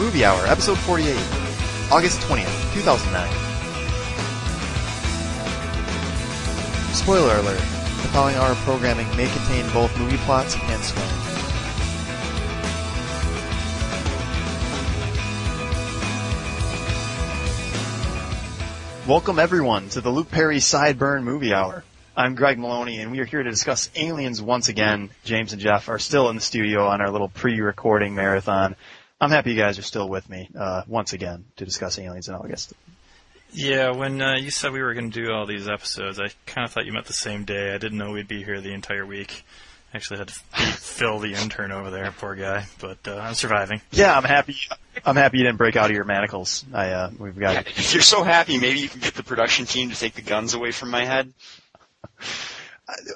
Movie Hour, episode 48, August 20th, 2009. Spoiler alert, the following hour programming may contain both movie plots and swearing. Welcome everyone to the Luke Perry Sideburn Movie Hour. I'm Greg Maloney and we are here to discuss aliens once again. James and Jeff are still in the studio on our little pre-recording marathon. I'm happy you guys are still with me, uh, once again to discuss aliens in August. Yeah, when uh, you said we were going to do all these episodes, I kind of thought you meant the same day. I didn't know we'd be here the entire week. I actually had to fill the intern over there, poor guy, but uh, I'm surviving. Yeah, I'm happy. I'm happy you didn't break out of your manacles. I uh, we've got. If you're so happy, maybe you can get the production team to take the guns away from my head.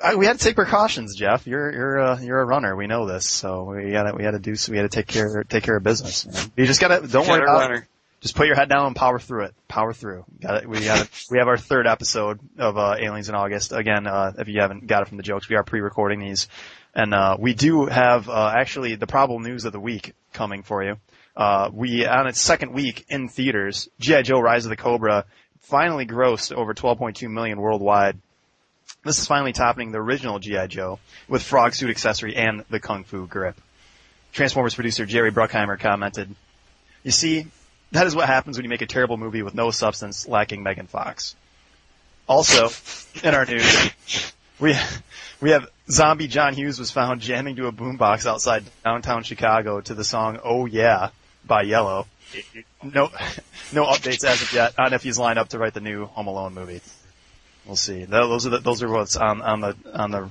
I, we had to take precautions, Jeff. You're you're uh, you're a runner. We know this, so we got to we had to do so. We had to take care take care of business. Man. You just gotta don't worry about. runner. Just put your head down and power through it. Power through. Got it. We got it. We have our third episode of uh, Aliens in August. Again, uh, if you haven't got it from the jokes, we are pre-recording these, and uh, we do have uh, actually the probable news of the week coming for you. Uh, we on its second week in theaters, GI Joe: Rise of the Cobra finally grossed over 12.2 million worldwide. This is finally topping the original GI Joe with frog suit accessory and the kung fu grip. Transformers producer Jerry Bruckheimer commented, "You see, that is what happens when you make a terrible movie with no substance, lacking Megan Fox." Also, in our news, we we have zombie John Hughes was found jamming to a boombox outside downtown Chicago to the song "Oh Yeah" by Yello. No, no updates as of yet on if he's lined up to write the new Home Alone movie. We'll see. Those are the, those are what's on on the on the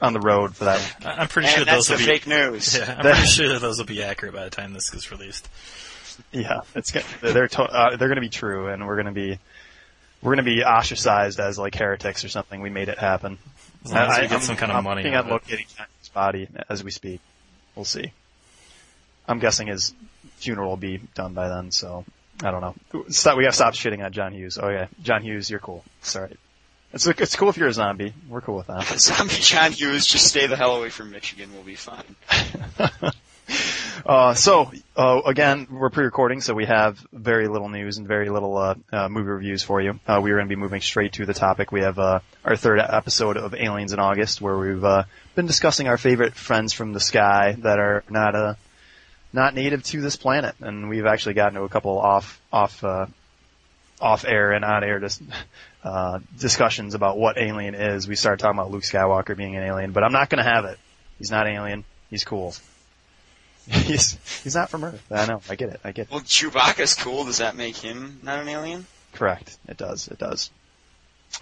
on the road for that. I- I'm pretty And sure that's those the will be. fake news. Yeah, I'm pretty sure that those will be accurate by the time this gets released. Yeah, it's they're to, uh, they're going to be true, and we're going to be we're going to be ostracized as like heretics or something. We made it happen. As long as we I- get I'm- some kind of I'm money looking out at locating his body as we speak. We'll see. I'm guessing his funeral will be done by then, so I don't know. Stop, we got to stop shitting on John Hughes. Oh yeah, John Hughes, you're cool. It's alright. It's it's cool if you're a zombie. We're cool with that. Zombie John Hughes, just stay the hell away from Michigan. We'll be fine. Uh, so uh, again, we're pre-recording, so we have very little news and very little uh, uh, movie reviews for you. Uh, we are going to be moving straight to the topic. We have uh, our third episode of Aliens in August, where we've uh, been discussing our favorite friends from the sky that are not uh, not native to this planet, and we've actually gotten to a couple off off uh, off air and on air dis- uh, discussions about what alien is. We started talking about Luke Skywalker being an alien, but I'm not going to have it. He's not alien. He's cool. He's he's not from Earth. I know. I get it. I get it. Well, Chewbacca's cool. Does that make him not an alien? Correct. It does. It does.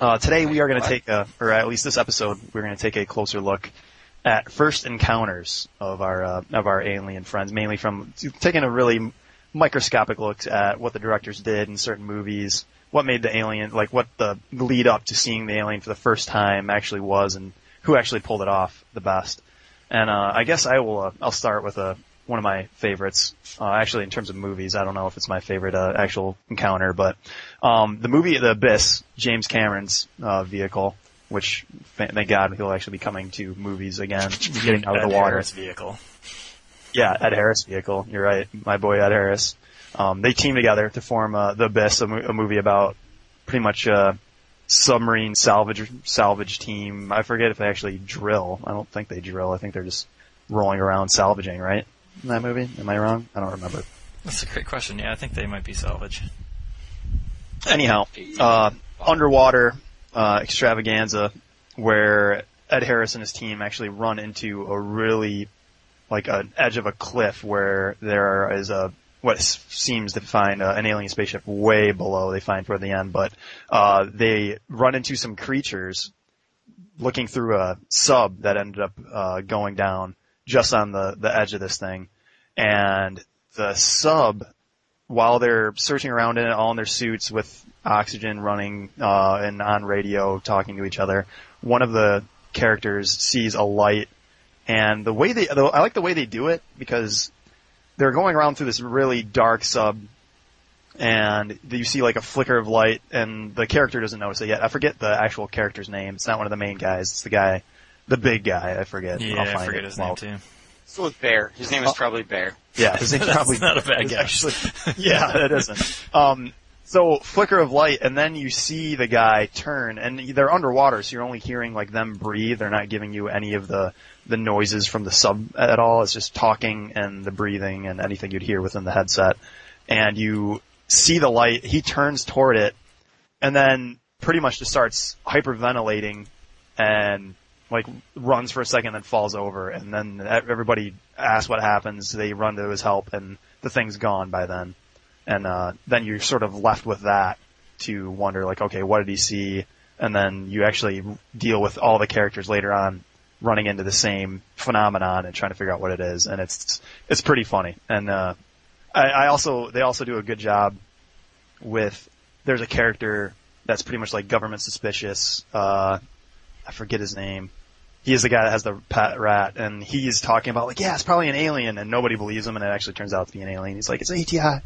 Uh, today we are going to take a, or at least this episode, we're going to take a closer look at first encounters of our uh, of our alien friends, mainly from taking a really microscopic look at what the directors did in certain movies, what made the alien, like what the lead up to seeing the alien for the first time actually was, and who actually pulled it off the best. And uh, I guess I will. Uh, I'll start with a one of my favorites. Uh, actually, in terms of movies, I don't know if it's my favorite uh, actual encounter, but um, the movie The Abyss, James Cameron's uh, vehicle, which thank God he'll actually be coming to movies again, getting out of the water. Harris vehicle. Yeah, Ed Harris vehicle. You're right, my boy Ed Harris. Um, they team together to form uh, The Abyss, a, mo- a movie about pretty much uh, submarine salvage salvage team. I forget if they actually drill. I don't think they drill. I think they're just rolling around salvaging, right? In that movie, am I wrong? I don't remember. That's a great question. Yeah, I think they might be salvage. Anyhow, uh, underwater uh, extravaganza where Ed Harris and his team actually run into a really like an edge of a cliff where there is a what seems to find uh, an alien spaceship way below they find toward the end, but uh, they run into some creatures looking through a sub that ended up uh, going down just on the the edge of this thing, and the sub while they're searching around in it, all in their suits with oxygen running uh, and on radio talking to each other, one of the characters sees a light, and the way they, I like the way they do it because they're going around through this really dark sub, and you see like a flicker of light, and the character doesn't notice it yet. I forget the actual character's name. It's not one of the main guys. It's the guy, the big guy. I forget. Yeah, I'll I forget it. his Well, name too. So with Bear. His name is Oh. probably Bear. Yeah, his name's That's probably not a bad it's guess. Actually, yeah, it isn't. Um, so flicker of light, and then you see the guy turn, and they're underwater, so you're only hearing like them breathe. They're not giving you any of the the noises from the sub at all. It's just talking and the breathing and anything you'd hear within the headset. And you see the light. He turns toward it, and then pretty much just starts hyperventilating and like runs for a second, then falls over, and then everybody asks what happens. They run to his help, and the thing's gone by then. And uh, then you're sort of left with that to wonder, like, okay, what did he see? And then you actually deal with all the characters later on running into the same phenomenon and trying to figure out what it is, and it's it's pretty funny. And uh, I, I also they also do a good job with there's a character that's pretty much like government suspicious. Uh, I forget his name. He is the guy that has the pet rat, and he's talking about like, yeah, it's probably an alien, and nobody believes him, and it actually turns out to be an alien. He's like, it's ATI.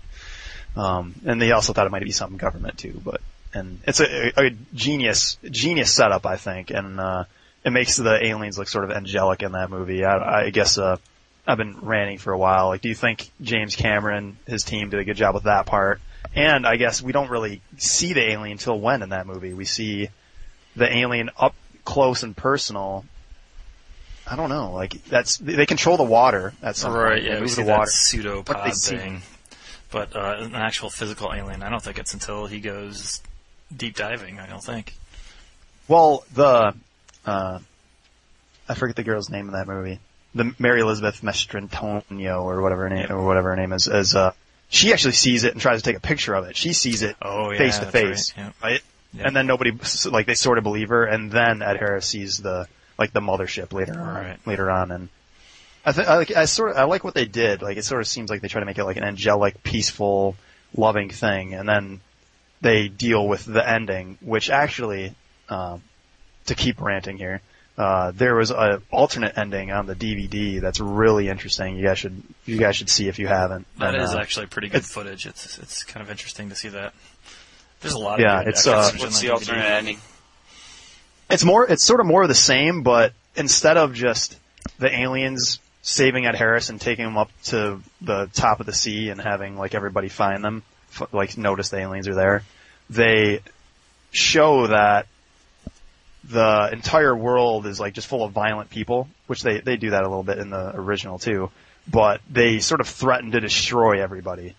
Um, and they also thought it might be something government too, but and it's a, a genius genius setup, I think, and uh, it makes the aliens look sort of angelic in that movie. I, I guess uh, I've been ranting for a while. Like, do you think James Cameron, his team, did a good job with that part? And I guess we don't really see the alien until when in that movie? We see the alien up close and personal. I don't know. Like that's they control the water at some right, point. Yeah, we see the that water. pseudopod thing. But uh, an actual physical alien, I don't think it's until he goes deep diving. I don't think. Well, the uh, I forget the girl's name in that movie. The Mary Elizabeth Mastrantonio or whatever her name or whatever her name is. Is uh, she actually sees it and tries to take a picture of it. She sees it Oh yeah, face to face, right, right? Yeah. And then nobody like they sort of believe her, and then Ed Harris sees the like the mothership later on, Right. later on, and I think I like I sort of I like what they did. Like it sort of seems like they try to make it like an angelic, peaceful, loving thing, and then they deal with the ending, which actually, um, to keep ranting here, uh, there was an alternate ending on the DVD that's really interesting. You guys should you guys should see if you haven't. That And, is uh, actually pretty good it's- footage. It's it's kind of interesting to see that. There's a lot. Yeah, of good it's, uh, What's that the DVD. alternate ending? It's more, it's sort of more of the same, but instead of just the aliens saving Ed Harris and taking him up to the top of the sea and having like everybody find them, f- like notice the aliens are there, they show that the entire world is like just full of violent people, which they, they do that a little bit in the original too, but they sort of threaten to destroy everybody.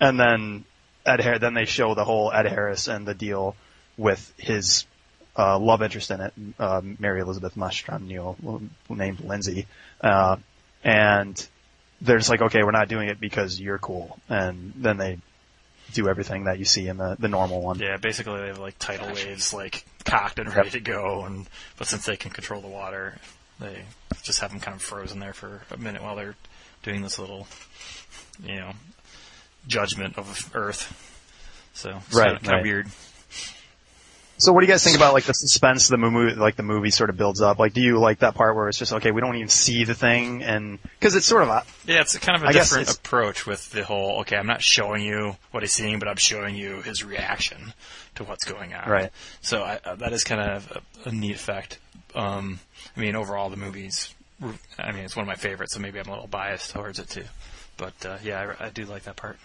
And then Ed Har- then they show the whole Ed Harris and the deal with his uh, love interest in it, uh, Mary Elizabeth Mastromnio, named Lindsay, uh, and they're just like, okay, we're not doing it because you're cool, and then they do everything that you see in the the normal one. Yeah, basically they have like tidal waves like cocked and ready to go, and but since they can control the water, they just have them kind of frozen there for a minute while they're doing this little, you know, judgment of Earth. So it's Right, kind, of, kind right. of weird. So what do you guys think about like the suspense the movie like the movie sort of builds up? Like, do you like that part where it's just okay, we don't even see the thing, and because it's sort of a, Yeah, it's kind of a I different approach with the whole. Okay, I'm not showing you what he's seeing, but I'm showing you his reaction to what's going on. Right. So I, uh, that is kind of a, a neat effect. Um, I mean, overall, the movie's. I mean, it's one of my favorites, so maybe I'm a little biased towards it too. But uh, yeah, I, I do like that part.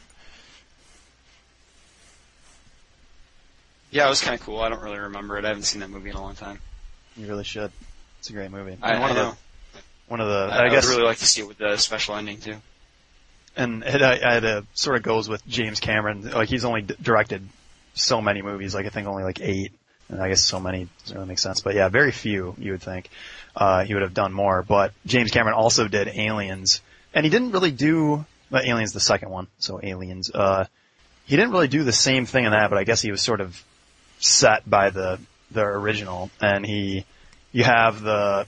Yeah, it was kind of cool. I don't really remember it. I haven't seen that movie in a long time. you really should. It's a great movie. I, And one I of know. the one of the I, I, guess would really like to see it with the special ending too. and it, uh, it uh, sort of goes with James Cameron. Like he's only d- directed so many movies. Like I think only like eight, and I guess so many doesn't really make sense. But yeah, very few. You would think uh, he would have done more. But James Cameron also did Aliens, and he didn't really do well, Aliens the second one. So Aliens. Uh, he didn't really do the same thing in that, but I guess he was sort of set by the the original, and he you have the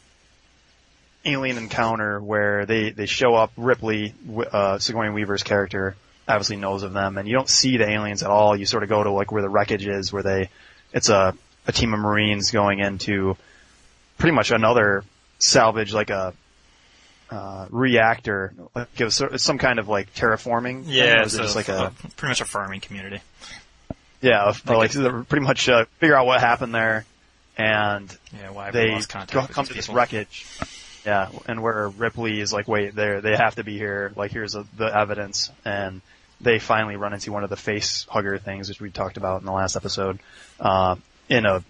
alien encounter where they they show up. Ripley, uh, Sigourney Weaver's character, obviously knows of them, and you don't see the aliens at all. You sort of go to like where the wreckage is, where they it's a a team of Marines going into pretty much another salvage, like a uh, reactor, like it was some kind of like terraforming. thing, Yeah, was so just like a pretty much a farming community. Yeah, or like pretty much uh, figure out what happened there, and Yeah, why they lost contact go, with come to this people. wreckage, Yeah, and where Ripley is like, wait, they they have to be here. Like, here's a, the evidence, and they finally run into one of the face hugger things, which we talked about in the last episode, uh, in a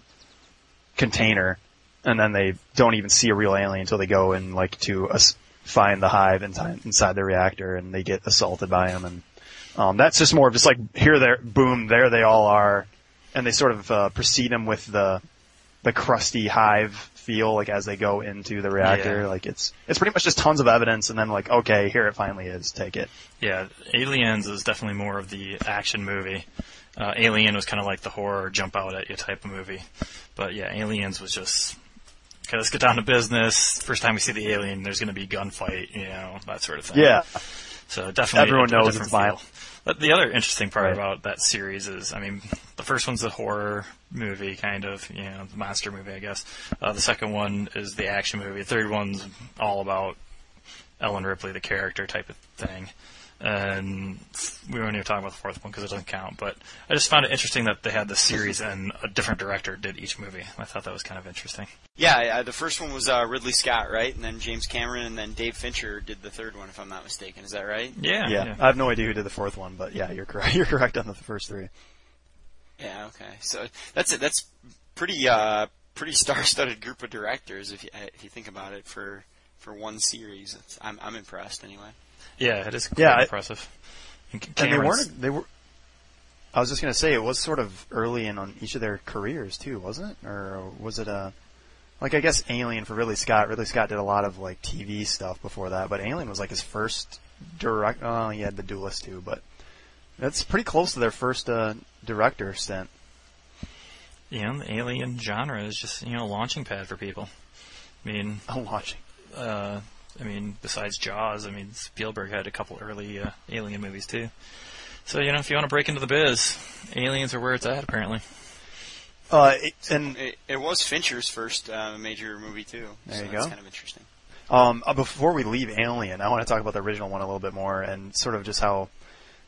container, and then they don't even see a real alien until they go and like to us find the hive inside, inside the reactor, and they get assaulted by him, and um, that's just more of just like here, there, boom, there they all are, and they sort of uh, precede them with the the crusty hive feel, like as they go into the reactor. Yeah. Like it's it's pretty much just tons of evidence, and then like okay, here it finally is, take it. Yeah, Aliens is definitely more of the action movie. Uh, Alien was kind of like the horror jump out at you type of movie. But yeah, Aliens was just, okay, let's get down to business. First time we see the alien, there's going to be gunfight, you know, that sort of thing. Yeah, So definitely Everyone a, a knows different it's feel. But the other interesting part Right. about that series is, I mean, the first one's the horror movie, kind of, you know, the monster movie, I guess. Uh, the second one is the action movie. The third one's all about Ellen Ripley, the character type of thing. And we won't even talk about the fourth one because it doesn't count. But I just found it interesting that they had this series and a different director did each movie. I thought that was kind of interesting. Yeah, yeah, the first one was uh, Ridley Scott, right? And then James Cameron, and then Dave Fincher did the third one, if I'm not mistaken. Is that right? Yeah, yeah. I have no idea who did the fourth one, but yeah, you're correct. You're correct on the first three. Yeah. Okay. So that's it. That's pretty uh, pretty star-studded group of directors, if you if you think about it, for for one series. It's, I'm I'm impressed anyway. Yeah, it is quite Yeah, impressive. And And they weren't. They were. I was just gonna say it was sort of early in on each of their careers too, wasn't it? Or was it a like I guess Alien for Ridley Scott. Ridley Scott did a lot of like TV stuff before that, but Alien was like his first direct. Oh, he had the Duelist too, but that's pretty close to their first uh, director stint. you know, the alien genre is just, you know, a launching pad for people. I mean, I'm watching. uh, I mean, besides Jaws, I mean, Spielberg had a couple early uh, alien movies too. So, you know, if you want to break into the biz, aliens are where it's at, apparently. Uh, it- and It, it was Fincher's first uh, major movie too. There so you that's go. kind of interesting. Um, uh, before we leave Alien, I want to talk about the original one a little bit more and sort of just how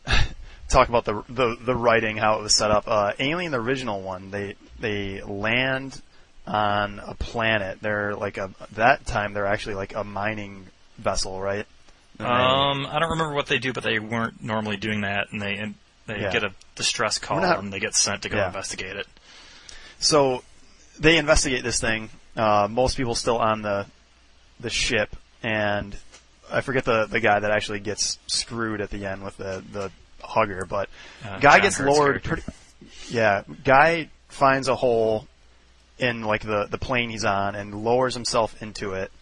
talk about the the, the writing, how it was set up. Uh, Alien, the original one, they they land on a planet. They're like a that time they're actually like a mining vessel, right? And they- Um, I don't remember what they do, but they weren't normally doing that, and they and they Yeah. get a distress call We're not- and they get sent to go Yeah. investigate it. So they investigate this thing. Uh, most people still on the the ship, and I forget the the guy that actually gets screwed at the end with the the hugger, but Uh, guy John gets Hurt's lowered. character. Pretty, yeah, guy finds a hole in like the the plane he's on and lowers himself into it.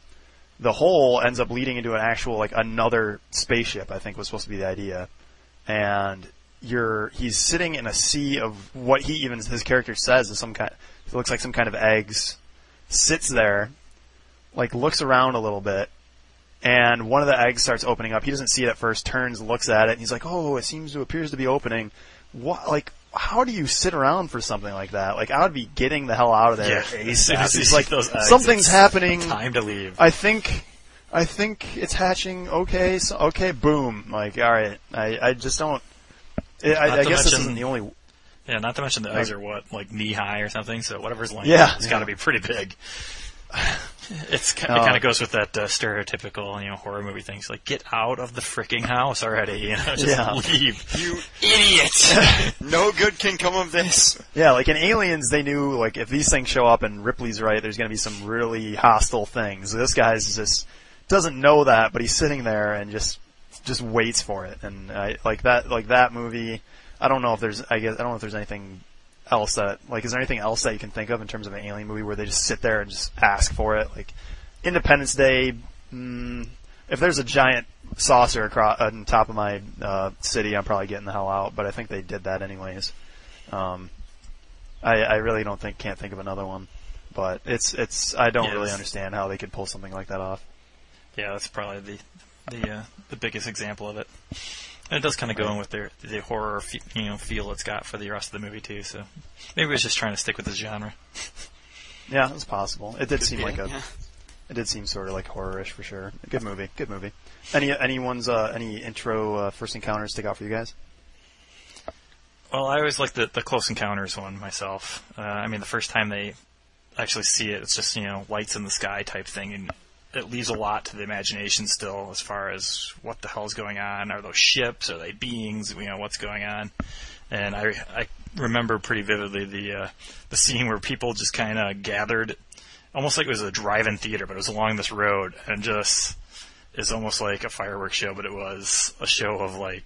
The hole ends up leading into an actual like another spaceship. I think was supposed to be the idea, and you're he's sitting in a sea of what he even his character says is some kind. It looks like some kind of eggs. Sits there, like looks around a little bit, and one of the eggs starts opening up. He doesn't see it at first. Turns, looks at it, and he's like, "Oh, it seems to appears to be opening." What like? How do you sit around for something like that? Like I would be getting the hell out of there Yeah, as ASAP. It's like those eggs, something's happening. Time to leave. I think, I think it's hatching. Okay, so okay, boom. Like, all right. I, I just don't. I, I, I guess this isn't the only. Yeah, not to mention the eggs are what, like knee high or something. So whatever's laying, Yeah. it's got Yeah. to be pretty big. It's ki- it kind of goes with that uh, stereotypical, you know, horror movie things like get out of the freaking house already, you know, just Yeah. leave. You idiot! no good can come of this. Yeah, like in Aliens, they knew like if these things show up and Ripley's right, there's going to be some really hostile things. This guy's just doesn't know that, but he's sitting there and just just waits for it. And I like that like that movie. I don't know if there's I guess I don't know if there's anything else that like is there anything else that you can think of in terms of an alien movie where they just sit there and just ask for it like Independence Day. Mm, if there's a giant saucer across on top of my uh, city, I'm probably getting the hell out. But I think they did that anyways. Um, I, I really don't think can't think of another one, but it's it's I don't Yes. really understand how they could pull something like that off. Yeah, that's probably the the uh, the biggest example of it. And it does kind of go in with their the horror fe- you know feel it's got for the rest of the movie too. So maybe it's just trying to stick with this genre. Yeah, it's possible. It did seem Yeah, like a yeah. it did seem sort of like horror-ish for sure. Good movie, good movie. Any anyone's uh, any intro uh, first encounters stick out for you guys? Well, I always like the the Close Encounters one myself. Uh, I mean, the first time they actually see it, it's just you know lights in the sky type thing, and it leaves a lot to the imagination still as far as what the hell's going on. Are those ships? Are they beings? You know, what's going on? And I, I remember pretty vividly the uh, the scene where people just kind of gathered, almost like it was a drive-in theater, but it was along this road, and just is almost like a fireworks show, but it was a show of like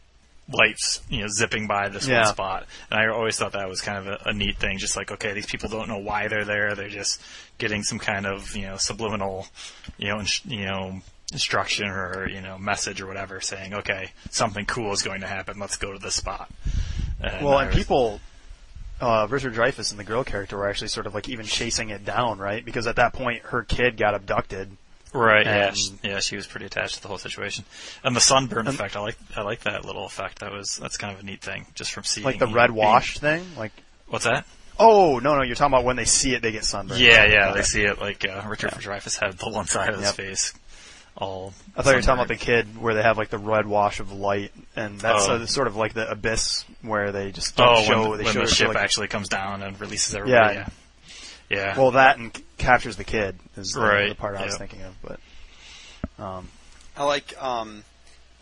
lights, you know, zipping by this Yeah. one spot. And I always thought that was kind of a, a neat thing. Just like, okay, these people don't know why they're there. They're just getting some kind of, you know, subliminal, you know, ins- you know, instruction or, you know, message or whatever saying, okay, something cool is going to happen. Let's go to this spot. And Well, and was- people, uh, Richard Dreyfuss and the girl character were actually sort of like even chasing it down, right? Because at that point, her kid got abducted. Right. Yeah. And- sh- Yeah. She was pretty attached to the whole situation, and the sunburn effect. I like. I like that little effect. That was. That's kind of a neat thing, just from seeing. Like the red wash thing? Like, What's that? oh, no, no, you're talking about when they see it, they get sunburned. Yeah. Yeah. Got They see it like uh, Richard Dreyfuss had the one side of his Yep. face all. I thought you were talking about the kid where they have like the red wash of light, and that's Oh. uh, sort of like the abyss where they just don't Oh, show. when, they when show the ship like, actually comes down and releases everybody. Yeah. Yeah. Yeah. Well, that and captures the kid is the, Right, the part I was yeah. thinking of. But um, I like um,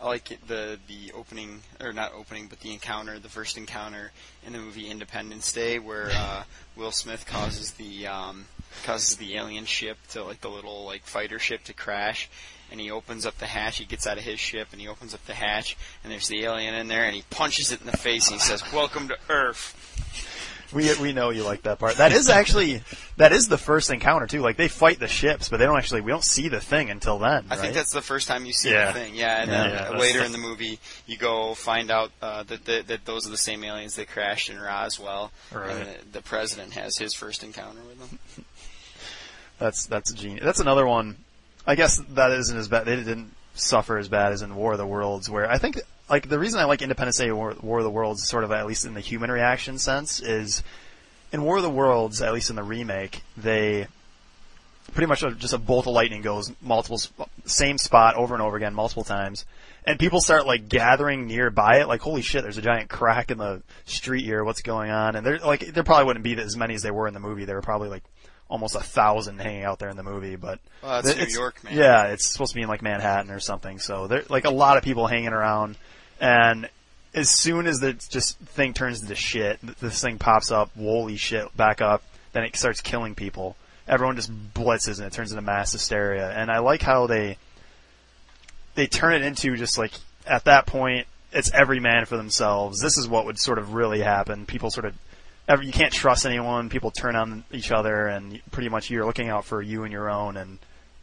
I like it, the the opening or not opening, but the encounter, the first encounter in the movie Independence Day, where uh, Will Smith causes the um, causes the alien ship to like the little like fighter ship to crash. And he opens up the hatch. He gets out of his ship and he opens up the hatch, and there's the alien in there, and he punches it in the face. and He says, "Welcome to Earth." We we know you like that part. That is actually that is the first encounter too. Like they fight the ships, but they don't actually we don't see the thing until then. I right? think that's the first time you see Yeah. the thing. Yeah, and Yeah. then Yeah, later in the movie, you go find out uh, that, that that those are the same aliens that crashed in Roswell, Right. and the, the president has his first encounter with them. That's that's a genius. That's another one. I guess that isn't as bad. They didn't suffer as bad as in War of the Worlds, where I think like the reason I like Independence Day, War, War of the Worlds, sort of at least in the human reaction sense, is in War of the Worlds, at least in the remake, they pretty much just a bolt of lightning goes multiple same spot over and over again multiple times. And people start like gathering nearby it, like holy shit, there's a giant crack in the street here. What's going on? And there, like, there probably wouldn't be as many as they were in the movie. There were probably like almost a thousand hanging out there in the movie, but Well, that's New York, man. Yeah, it's supposed to be in like Manhattan or something. So there, like a lot of people hanging around, and as soon as the just thing turns into shit, this thing pops up, holy shit, back up, then it starts killing people. Everyone just blitzes and it turns into mass hysteria. And I like how they they turn it into just like at that point it's every man for themselves. This is what would sort of really happen. People sort of every, you can't trust anyone. People turn on each other, and pretty much you're looking out for you and your own, and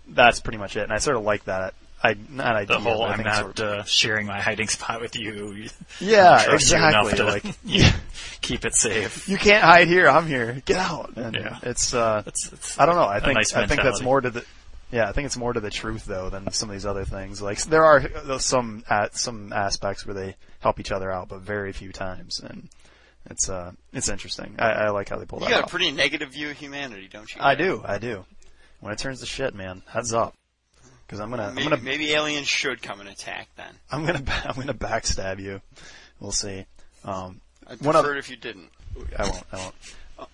that's pretty much it. And I sort of like that. I not idea. the whole but I I'm not sort of- uh, sharing my hiding spot with you. yeah, trust you exactly. to Like yeah, keep it safe. you can't hide here. I'm here. Get out. And Yeah. it's uh, That's, that's I don't know. I a think nice I think that's more to the yeah. I think it's more to the truth though than some of these other things. Like there are uh, some uh, some aspects where they help each other out, but very few times, and it's uh it's interesting. I, I like how they pull You that got a pretty negative view of humanity, don't you? I do, I do. When it turns to shit, man, heads up. Because I'm gonna, Maybe, I'm gonna, maybe aliens should come and attack then. I'm gonna, I'm gonna backstab you. We'll see. Um, I'd prefer it if you didn't. I won't. I won't.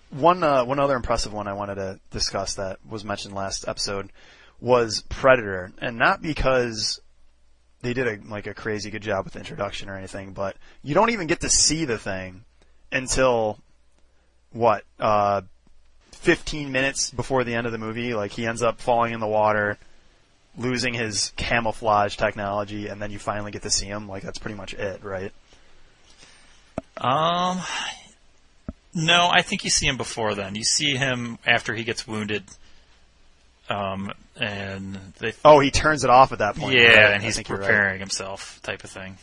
One uh, one other impressive one I wanted to discuss that was mentioned last episode was Predator, and not because they did a like a crazy good job with the introduction or anything, but you don't even get to see the thing until what uh, 15 minutes before the end of the movie. Like he ends up falling in the water, losing his camouflage technology, and then you finally get to see him. Like that's pretty much it, right? Um, no, I think you see him before then. You see him after he gets wounded. Um, and they, Oh, he turns it off at that point. yeah, right? and he's you're right. preparing himself, type of thing.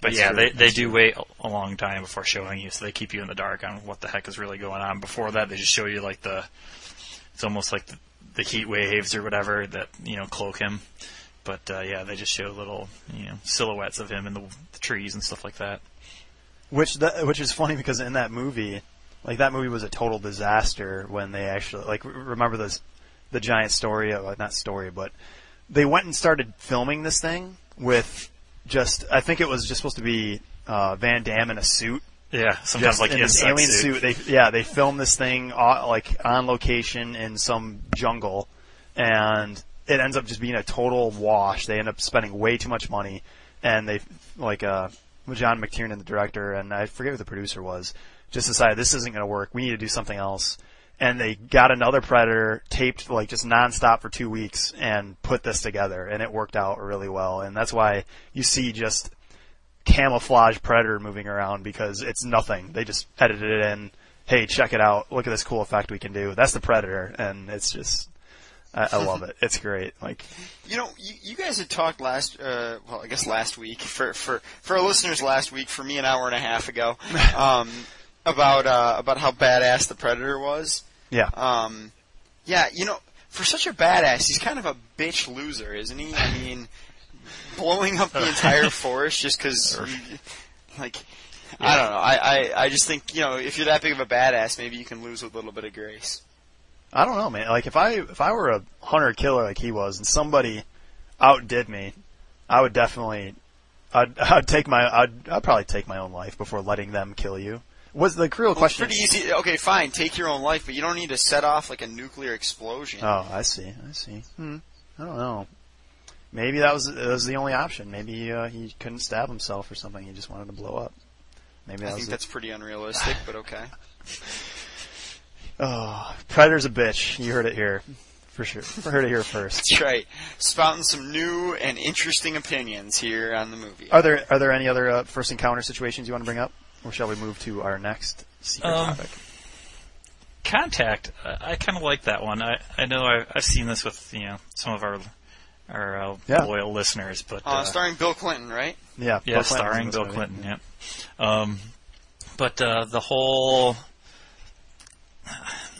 But That's yeah, true. they they That's do true. wait a long time before showing you, so they keep you in the dark on what the heck is really going on. Before that, they just show you like the, it's almost like the, the heat waves or whatever that you know cloak him. But uh, yeah, they just show little you know silhouettes of him in the, the trees and stuff like that. Which that, which is funny because in that movie, like that movie was a total disaster when they actually like remember this the giant story uh, not story but they went and started filming this thing with just I think it was just supposed to be uh, Van Damme in a suit Yeah, sometimes just like in this alien suit. They yeah they film this thing uh, like on location in some jungle, and it ends up just being a total wash. They end up spending way too much money, and they like uh, John McTiernan, the director, and I forget who the producer was, just decided this isn't going to work. We need to do something else. And they got another Predator taped like just nonstop for two weeks and put this together, and it worked out really well. And that's why you see just camouflage Predator moving around because it's nothing. They just edited it in. Hey, check it out. Look at this cool effect we can do. That's the Predator, and it's just I, I love it. It's great. Like You know, you, you guys had talked last, uh, well, I guess last week for for for our listeners last week, for me an hour and a half ago, um, about uh, about how badass the Predator was. yeah, Um, yeah, you know, for such a badass, he's kind of a bitch loser, isn't he? I mean, blowing up the entire forest just because, like, I don't know. I, I I just think you know, if you're that big of a badass, maybe you can lose with a little bit of grace. I don't know, man. Like if I if I were a hunter killer like he was, and somebody outdid me, I would definitely, I'd, I'd take my, I'd, I'd probably take my own life before letting them kill you. Was the cruel Well, it's question? pretty easy. Okay, fine, take your own life, but you don't need to set off like a nuclear explosion. Oh, I see. I see. Hmm. I don't know. Maybe that was that was the only option. Maybe uh, he couldn't stab himself or something. He just wanted to blow up. Maybe I that think was. that's pretty unrealistic, but okay. Oh, Predator's a bitch. You heard it here, for sure. Heard it here first. That's right. Spouting some new and interesting opinions here on the movie. Are there are there any other uh, first encounter situations you want to bring up, or shall we move to our next secret Um, topic? Contact. I, I kind of like that one. I I know I, I've seen this with you know some of our our uh, Yeah. loyal listeners, but Uh, starring Bill Clinton, right? Yeah, yeah, Bill Clinton was in starring Bill movie. Clinton. Yep. Um, but uh, the whole.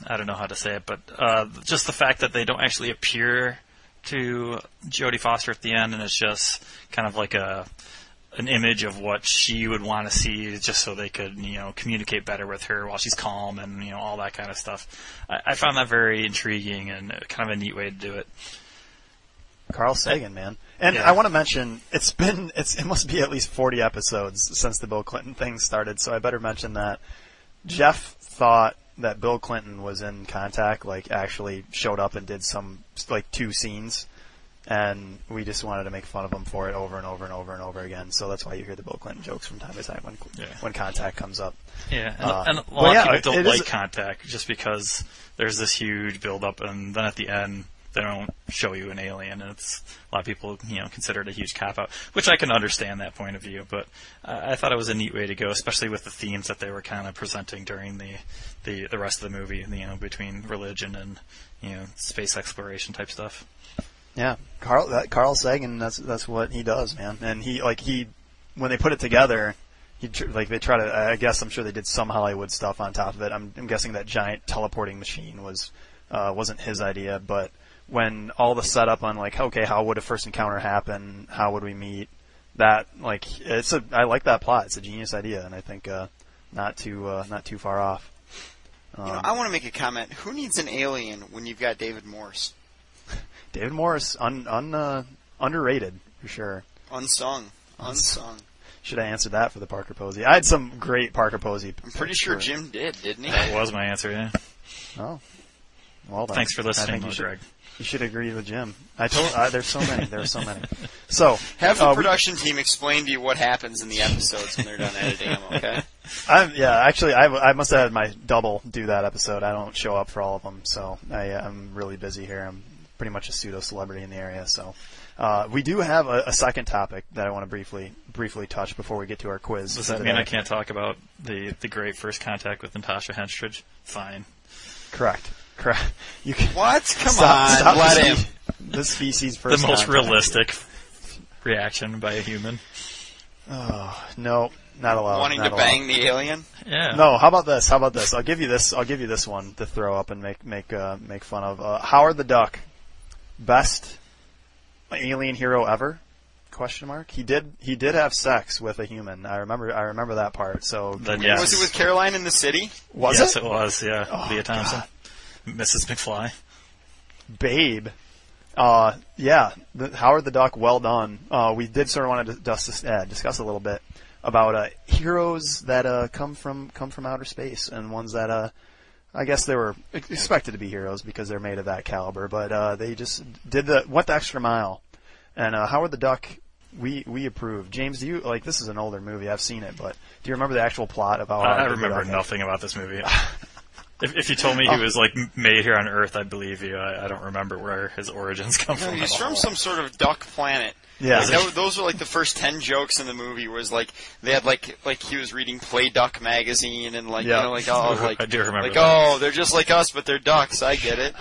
I don't know how to say it, but uh, just the fact that they don't actually appear to Jodie Foster at the end, and it's just kind of like a an image of what she would want to see, just so they could you know communicate better with her while she's calm and you know all that kind of stuff. I, I found that very intriguing and kind of a neat way to do it. Carl Sagan, man. And Yeah. I want to mention it's been it's it must be at least 40 episodes since the Bill Clinton thing started, so I better mention that Jeff thought that Bill Clinton was in contact, like actually showed up and did some like two scenes and we just wanted to make fun of him for it over and over and over and over again. So that's why you hear the Bill Clinton jokes from time to time when Yeah. when contact comes up. Yeah, and, Uh, and a lot yeah, people don't is- like contact just because there's this huge build up, and then at the end they don't show you an alien, and it's a lot of people you know consider it a huge cop out, which I can understand that point of view. But I I thought it was a neat way to go, especially with the themes that they were kind of presenting during the the the rest of the movie, you know, between religion and you know space exploration type stuff. Yeah, Carl that Carl Sagan. That's that's what he does, man. And he like he when they put it together, he like they try to. I guess I'm sure they did some Hollywood stuff on top of it. I'm, I'm guessing that giant teleporting machine was uh, wasn't his idea, but when all the setup on like okay, how would a first encounter happen? How would we meet? That like it's a I like that plot. It's a genius idea, and I think uh, not too uh, not too far off. Um, You know, I want to make a comment. Who needs an alien when you've got David Morse? David Morse un, un uh, underrated for sure. Unsung. Unsung. Should I answer that for the Parker Posey? I had some great Parker Posey. I'm pretty sure Jim did, didn't he? That was my answer. Yeah. Oh, well then. Thanks for I listening, think you should, Greg. You should agree with Jim. I told. Uh, there's so many. There are so many. So Have the uh, we- production team explain to you what happens in the episodes when they're done editing them, okay? I'm, yeah, actually, I, I must have had my double do that episode. I don't show up for all of them, so I, I'm really busy here. I'm pretty much a pseudo celebrity in the area. So uh, we do have a, a second topic that I want to briefly briefly touch before we get to our quiz. Does that today. mean I can't talk about the the great first contact with Natasha Henstridge? Fine. Correct. Correct. You can. What? Come Stop- on, stop let the him. spe- The species first. the most contact. realistic reaction by a human. Oh, no, not allowed. Wanting not to allowed. bang the alien? Yeah. No, how about this? How about this? I'll give you this. I'll give you this one to throw up and make make uh, make fun of. Uh, Howard the Duck, best alien hero ever? Question mark. He did he did have sex with a human. I remember I remember that part. So Then yes. Was it with Caroline in the city? was yes, it? it was. Yeah, Oh, Lea Thompson, God. Mrs. McFly. Babe. Uh, yeah, the, Howard the Duck, well done. Uh, we did sort of want to discuss, uh, discuss a little bit about uh, heroes that uh, come from come from outer space and ones that uh, I guess they were expected to be heroes because they're made of that caliber, but uh, they just did the went the extra mile. And uh, Howard the Duck, we we approve. James, do you like this is an older movie? I've seen it, but do you remember the actual plot of how? I, I remember nothing about this movie. if, if you told me Oh. he was like made here on Earth, I'd believe you. I, I don't remember where his origins come No, from. he's at from all. some sort of duck planet. Yeah, Like, that, those were like the first ten jokes in the movie. Was like they had like like he was reading Play Duck magazine and like Yeah. you know like oh like I do remember like that. oh they're just like us but they're ducks. I get it.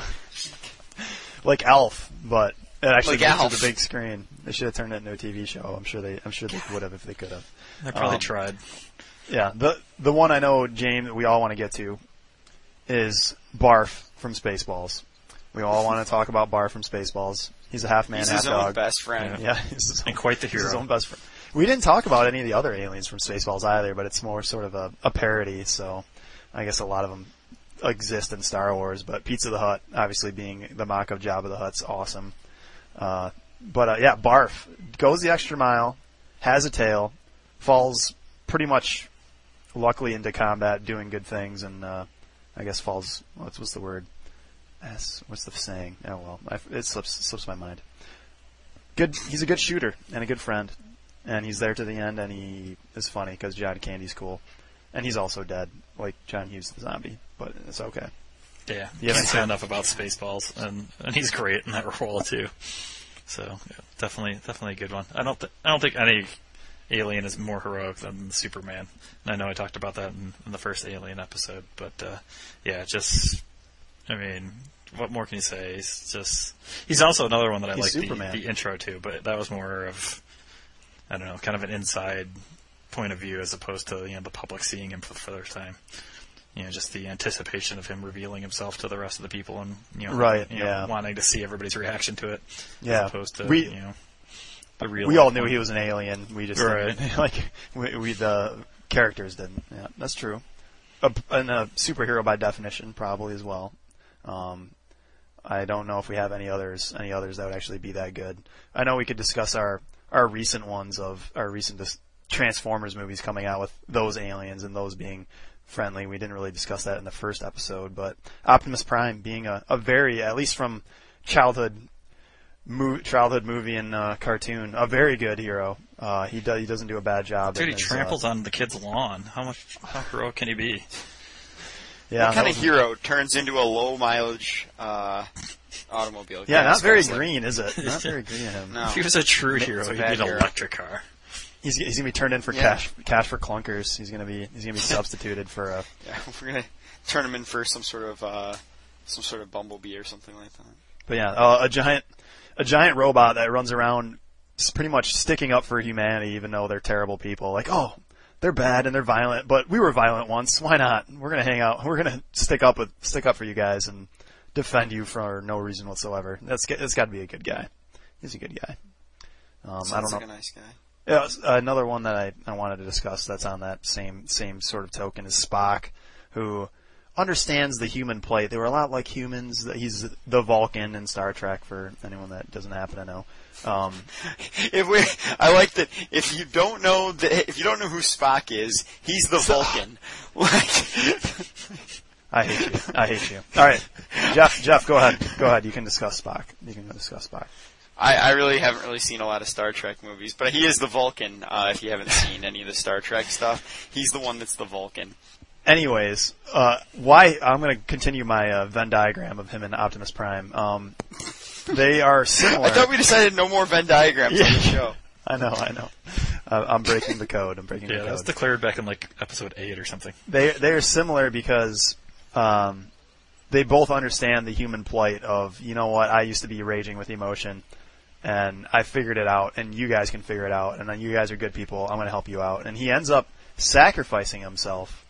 like Elf, but it actually Like moved to the big screen. They should have turned it into a TV show. I'm sure they I'm sure they would have if they could have. I probably um, tried. Yeah, the the one I know, James, that we all want to get to is Barf from Spaceballs. We all want to talk about Barf from Spaceballs. He's a half man, He's half his own best friend. Yeah, he's his own, And quite the he's his own best friend. We didn't talk about any of the other aliens from Spaceballs either, but it's more sort of a, a parody. So I guess a lot of them exist in Star Wars. But Pizza the Hut, obviously being the mock of Jabba the Hutt's awesome. Uh, but uh, yeah, Barf goes the extra mile, has a tail, falls pretty much luckily into combat, doing good things, and uh, I guess falls. What's what's the word? S. What's the saying? Oh well, I, it slips slips my mind. Good. He's a good shooter and a good friend, and he's there to the end. And he is funny because John Candy's cool, and he's also dead, like John Hughes the zombie. But it's okay. Yeah, You can't haven't say enough about Spaceballs, and and he's great in that role too. So yeah, definitely, definitely a good one. I don't, th- I don't think any alien is more heroic than Superman. And I know I talked about that in, in the first Alien episode, but uh, yeah, just, I mean, what more can you say? He's just, he's also another one that I like the, the intro to, but that was more of, I don't know, kind of an inside point of view as opposed to you know the public seeing him for the first time. You know, just the anticipation of him revealing himself to the rest of the people, and you know, Right, you know, yeah. wanting to see everybody's reaction to it, Yeah. as opposed to We- you know the real. We all knew he was an alien. We just Right. like we, we the characters didn't. Yeah, that's true. A, and a superhero by definition, probably as well. Um, I don't know if we have any others, any others that would actually be that good. I know we could discuss our our recent ones of our recent dis- Transformers movies coming out with those aliens and those being friendly. We didn't really discuss that in the first episode, but Optimus Prime being a, a very, at least from childhood mo- childhood movie and uh, cartoon, a very good hero. Uh, he does he doesn't do a bad job. Dude, he his, tramples uh, on the kid's lawn. How much? How heroic can he be? yeah, what kind of was- hero turns into a low mileage uh, automobile? Yeah, not very guzzler? green, is it? Not very green of him. No. If he was a true hero, a he'd bad be an electric car. He's he's gonna be turned in for Yeah. cash cash for clunkers. He's gonna be he's gonna be substituted for a Yeah, we're gonna turn him in for some sort of uh, some sort of bumblebee or something like that. But yeah, uh, a giant, a giant robot that runs around, pretty much sticking up for humanity, even though they're terrible people. Like, oh, they're bad and they're violent, but we were violent once. Why not? We're gonna hang out. We're gonna stick up with, stick up for you guys and defend you for no reason whatsoever. That's that's got to be a good guy. He's a good guy. Um, I don't Sounds know. like a nice guy. Yeah, another one that I, I wanted to discuss that's on that same same sort of token is Spock, who understands the human plight. They were a lot like humans. He's the Vulcan in Star Trek. For anyone that doesn't happen to know, um, If we, I like that. If you don't know the, if you don't know who Spock is, he's the Vulcan. Like, I hate you. I hate you. All right, Jeff. Jeff, go ahead. Go ahead. You can discuss Spock. You can discuss Spock. I, I really haven't really seen a lot of Star Trek movies, but he is the Vulcan. Uh, if you haven't seen any of the Star Trek stuff, he's the one that's the Vulcan. Anyways, uh, why I'm going to continue my uh, Venn diagram of him and Optimus Prime. Um, they are similar. I thought we decided no more Venn diagrams on the show. I know. I know. Uh, I'm breaking the code. I'm breaking Yeah, the that was code. declared back in like episode eight or something. they they are similar because um, they both understand the human plight of you know what I used to be raging with emotion, and I figured it out, and you guys can figure it out, and then you guys are good people. I'm going to help you out, and he ends up sacrificing himself,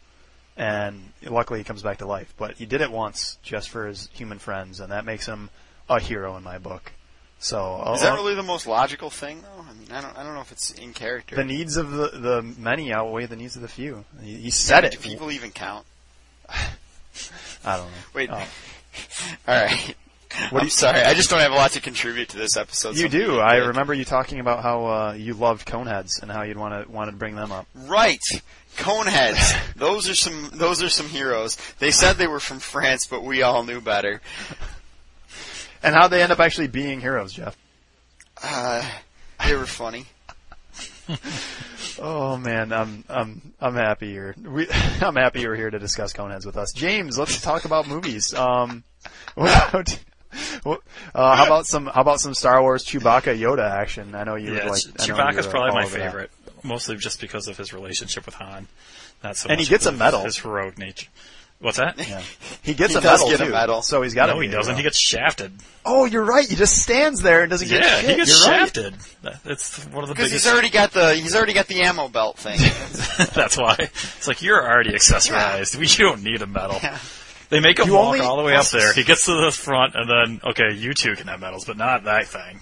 and luckily he comes back to life. But he did it once just for his human friends, and that makes him a hero in my book. So Is that really the most logical thing, though? I mean, I don't, I don't know if it's in character. the needs of the the many outweigh the needs of the few. He, he said it. Do people even count? I don't know. Wait. Oh. All right. What I'm you, sorry, I just don't have a lot to contribute to this episode. you do. I remember you talking about how uh, you loved Coneheads and how you'd want to want to bring them up. Right. Coneheads. those are some those are some heroes. They said they were from France, but we all knew better. And how they end up actually being heroes, Jeff. Uh, they were funny. Oh man, I'm I'm I'm happy you're we, I'm happy you're here to discuss Coneheads with us. James, let's talk about movies. Um, what, what- uh, how about some how about some Star Wars Chewbacca Yoda action? I know you Yeah, would like. Ch- I know Chewbacca's probably my favorite. that. Favorite, mostly just because of his relationship with Han. Not so And he gets a medal. His heroic nature. What's that? Yeah. He gets He a does medal get a medal. so he's got to. No, he doesn't. He gets shafted. Oh, you're right. He just stands there and doesn't get Yeah, he gets you're shafted. That- It's one of the Because biggest. he's already got the he's already got the ammo belt thing. That's why. It's like you're already accessorized. We you don't need a medal. Yeah. They make him You walk all the way up there. He gets to the front, and then okay, you two can have medals, but not that thing.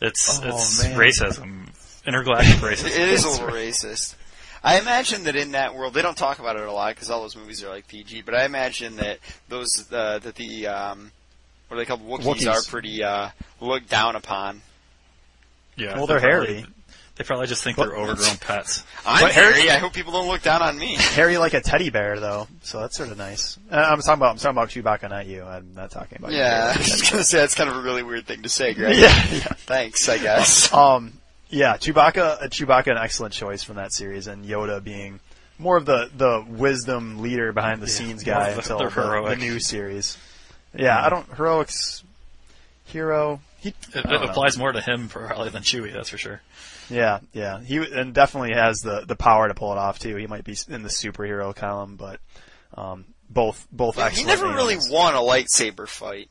It's Oh, it's man. racism, intergalactic racism. It is a little racist. I imagine that in that world, they don't talk about it a lot because all those movies are like PG. But I imagine that those uh, that the um, what are they called? Wookiees, Wookiees. are pretty uh, looked down upon. Yeah, Well, they're probably- hairy. They probably just think But- they're overgrown pets. I'm But Harry- hairy. I hope people don't look down on me. Hairy like a teddy bear, though, so that's sort of nice. Uh, I'm talking about I'm talking about Chewbacca, not you. I'm not talking about yeah, I was just gonna say that's kind of a really weird thing to say, Greg. yeah, yeah. Thanks, I guess. Um, yeah, Chewbacca, uh, Chewbacca, an excellent choice from that series, and Yoda being more of the the wisdom leader behind the scenes guy of the- until the the, the new series. Yeah, I don't heroics hero. He, It, it applies more to him probably than Chewie, that's for sure. Yeah, yeah, he and definitely has the the power to pull it off too. He might be in the superhero column, but um, both both excellent. he excellent. never really won a lightsaber fight.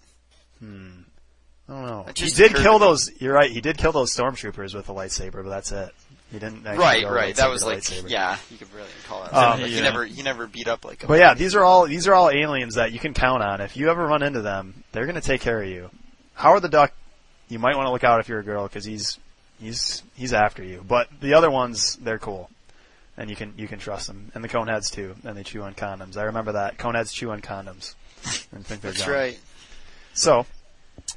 I don't know. He did kill me. those. You're right. He did kill those stormtroopers with a lightsaber, but that's it. He didn't. actually Right, right. That was like, lightsaber. yeah, you could really call that. Um, like he never, he never beat up like a. But yeah, these are all these are all aliens that you can count on. If you ever run into them, they're going to take care of you. Howard the Duck, you might want to look out if you're a girl because he's he's he's after you. But the other ones, they're cool, and you can you can trust them. And the coneheads too, and they chew on condoms. I remember that coneheads chew on condoms. And think they're That's gone. right. So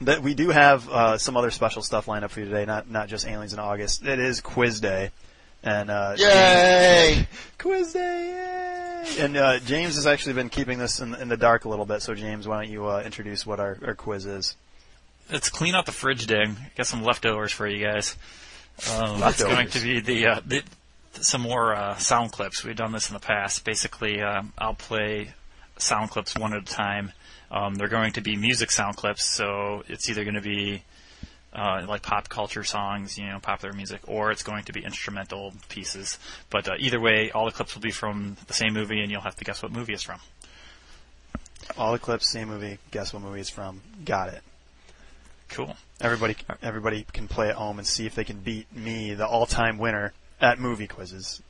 that we do have uh, some other special stuff lined up for you today. Not not just aliens in August. It is Quiz Day, and uh, Yay! Quiz Day! Yay! And uh, James has actually been keeping this in, in the dark a little bit. So James, why don't you uh, introduce what our, our quiz is? It's clean out the fridge day. Got some leftovers for you guys. Um, it's going to be the, uh, the some more uh, sound clips. We've done this in the past. Basically, um, I'll play sound clips one at a time. Um, they're going to be music sound clips, so it's either going to be uh, like pop culture songs, you know, popular music, or it's going to be instrumental pieces. But uh, either way, all the clips will be from the same movie, and you'll have to guess what movie it's from. All the clips, same movie. Guess what movie it's from? Got it. Cool. Everybody, everybody can play at home and see if they can beat me, the all-time winner at movie quizzes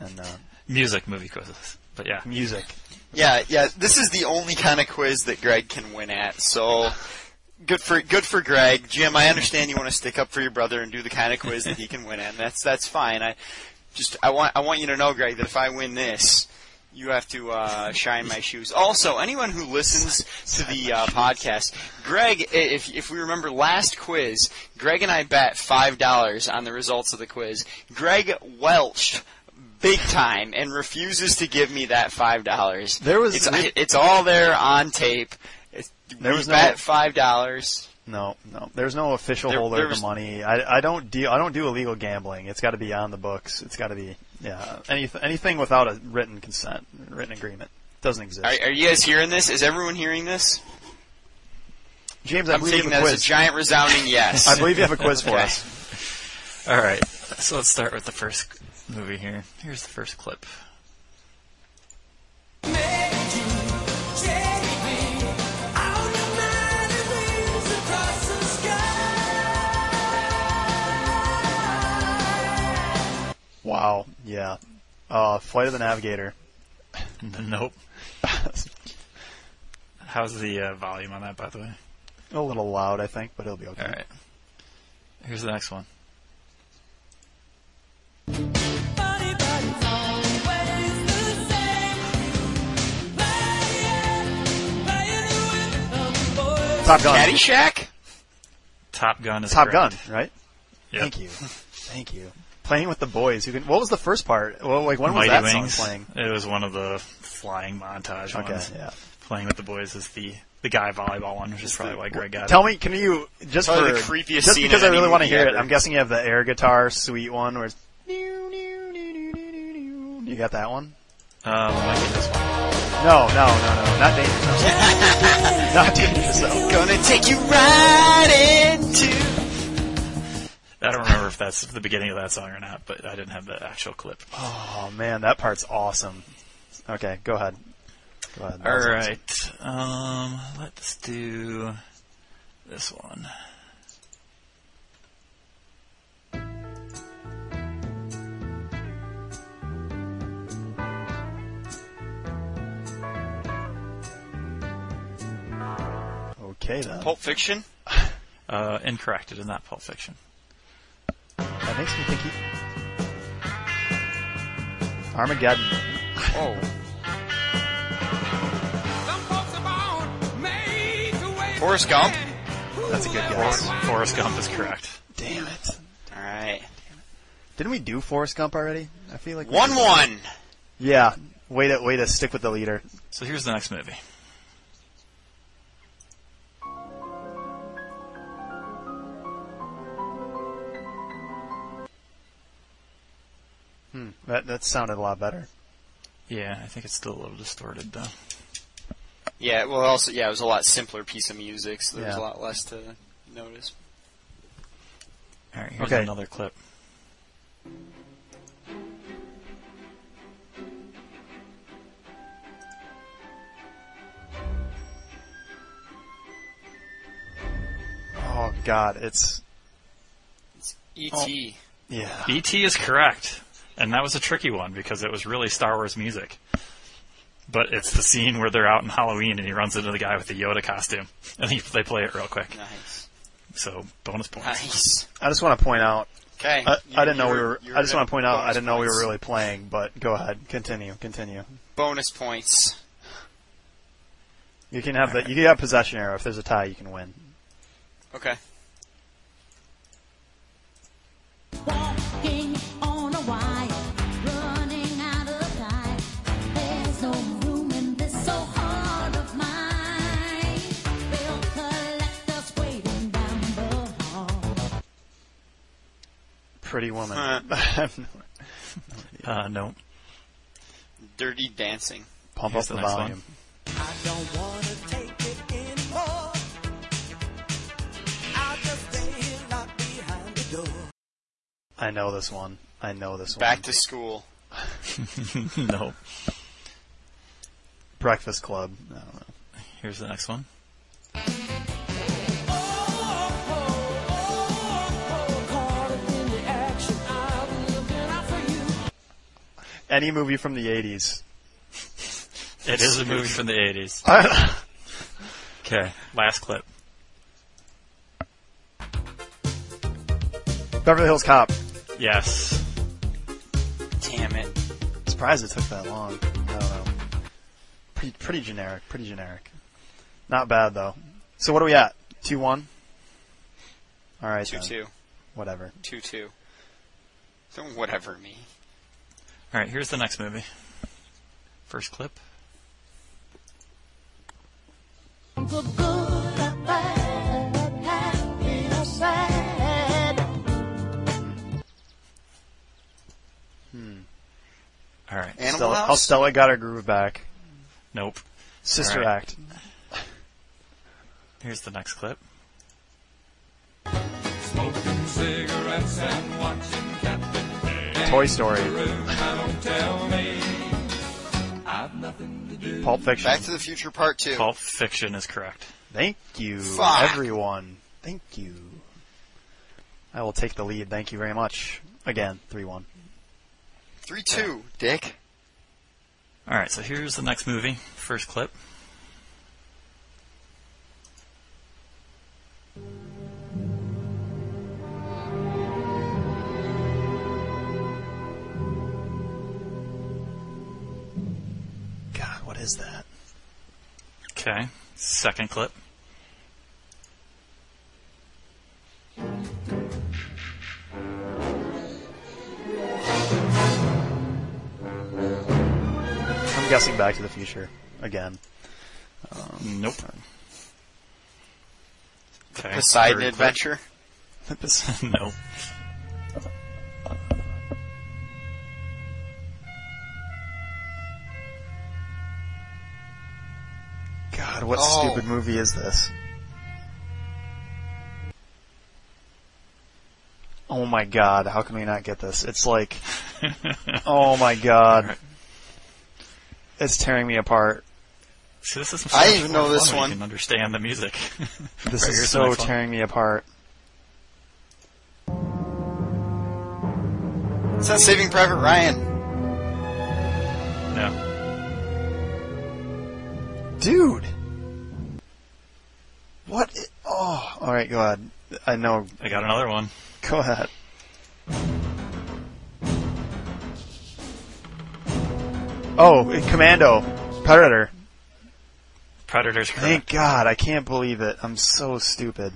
and uh, Music movie quizzes. But yeah, music. Yeah, yeah. This is the only kind of quiz that Greg can win at. So good for good for Greg. Jim, I understand you want to stick up for your brother and do the kind of quiz that he can win at. And that's that's fine. I just I want I want you to know, Greg, that if I win this. You have to uh, shine my shoes. Also, anyone who listens to the uh, podcast, Greg, if if we remember last quiz, Greg and I bet five dollars on the results of the quiz. Greg welched big time and refuses to give me that five dollars. There was- it's, it's all there on tape. It's, There we was no- five dollars. No, no. There's no official There- holder there of the money. I, I don't deal. I don't do illegal gambling. It's got to be on the books. It's got to be yeah. Anything anything without a written consent, written agreement doesn't exist. Are, are you guys hearing this? Is everyone hearing this? James, I I'm believe you taking that a as a giant resounding yes. I believe you have a quiz for Okay. us. All right, so let's start with the first movie here. Here's the first clip. Wow. Yeah. Uh, Flight of the Navigator. Nope. How's the uh, volume on that, by the way? a little loud, I think, but it'll be okay. All right. Here's the next one. Top Gun. Caddyshack? Top Gun is Top Gun, right? Yep. Thank you. Thank you. Playing with the boys. Who can, what was the first part? Well, like when was that Wings. song playing? It was one of the flying montage Okay, ones. yeah. Playing with the boys is the the guy volleyball one, which is probably why Greg got Tell it. me, can you just Probably for the creepiest just scene because in I really want to movie hear it? I'm guessing you have the air guitar sweet one where it's. You got that one? Um, might be this one. No, no, no, no, not Dangerous Zone. not Dangerous Zone. Gonna take you right into. I don't remember if that's the beginning of that song or not, but I didn't have the actual clip. Oh man, that part's awesome. Okay, go ahead. Go ahead. That All was right. Um, let's do this one. Okay then. Pulp Fiction? Uh, incorrect. It is not Pulp Fiction. That makes me think he. Armageddon. Oh. Forrest Gump? That's a good guess. Forrest Gump is correct. Damn it. Alright. Didn't we do Forrest Gump already? I feel like 1 1. Yeah. Way to way to stick with the leader. So here's the next movie. Hmm. That that sounded a lot better. Yeah, I think it's still a little distorted though. Yeah, well, also, yeah, it was a lot simpler piece of music, so there was Yeah. a lot less to notice. All right, here's Okay. another clip. Oh God, it's It's E.T. yeah. E.T. is correct, and that was a tricky one because it was really Star Wars music. But it's the scene where they're out in Halloween and he runs into the guy with the Yoda costume, and he, they play it real quick. Nice. So bonus points. Nice. I just want to point out. Okay. I, you- I didn't know we were. I just want to point out. I didn't know we were really playing. But go ahead. Continue. Continue. Bonus points. You can have the. You can have possession arrow. If there's a tie, you can win. Okay. Walking Pretty woman. Huh. I no- Uh, no. Dirty Dancing. Pump Here's up the the next volume. I don't wanna take it anymore. I'll just stay here locked behind the door. I know this one. I know this Back one. Back to School. no. Breakfast Club. I don't know. Here's the next one. Any movie from the '80s. It is a movie from the 80s. Okay, last clip. Beverly Hills Cop. Yes. Damn it. Surprised it took that long. I don't know. Pretty, pretty generic. Pretty generic. Not bad though. So what are we at? Two one. All right. 2 then. 2. Whatever. 2 2. Don't whatever me. All right, here's the next movie. First clip. Good, good, bad, bad, happy or sad. All right. Animal Stella, House? how Stella got her groove back. Nope. Sister All right. Act. Here's the next clip. Smoking cigarettes and watching Captain Toy Story. Don't tell me I've nothing to do. Pulp Fiction. Back to the Future Part 2. Pulp Fiction is correct. Thank you, Fuck. everyone. Thank you. I will take the lead. Thank you very much. Again, three one. 3 2. Dick. All right, so here's the next movie. First clip. is that. Okay, second clip. I'm guessing Back to the Future again. Um, nope. Okay, Poseidon Adventure? Nope. God, what Oh. stupid movie is this? Oh my god, how can we not get this? It's like, oh my god. Alright. It's tearing me apart. See, this is. I so much even know this fun when one. You can understand the music. This Right, is so tearing me apart. It's not Saving Private Ryan. no. Dude! What? i- Oh, alright, go ahead. I know. I got another one. Go ahead. Oh, eh, Commando. Predator. Predators. Thank God, I can't believe it. I'm so stupid.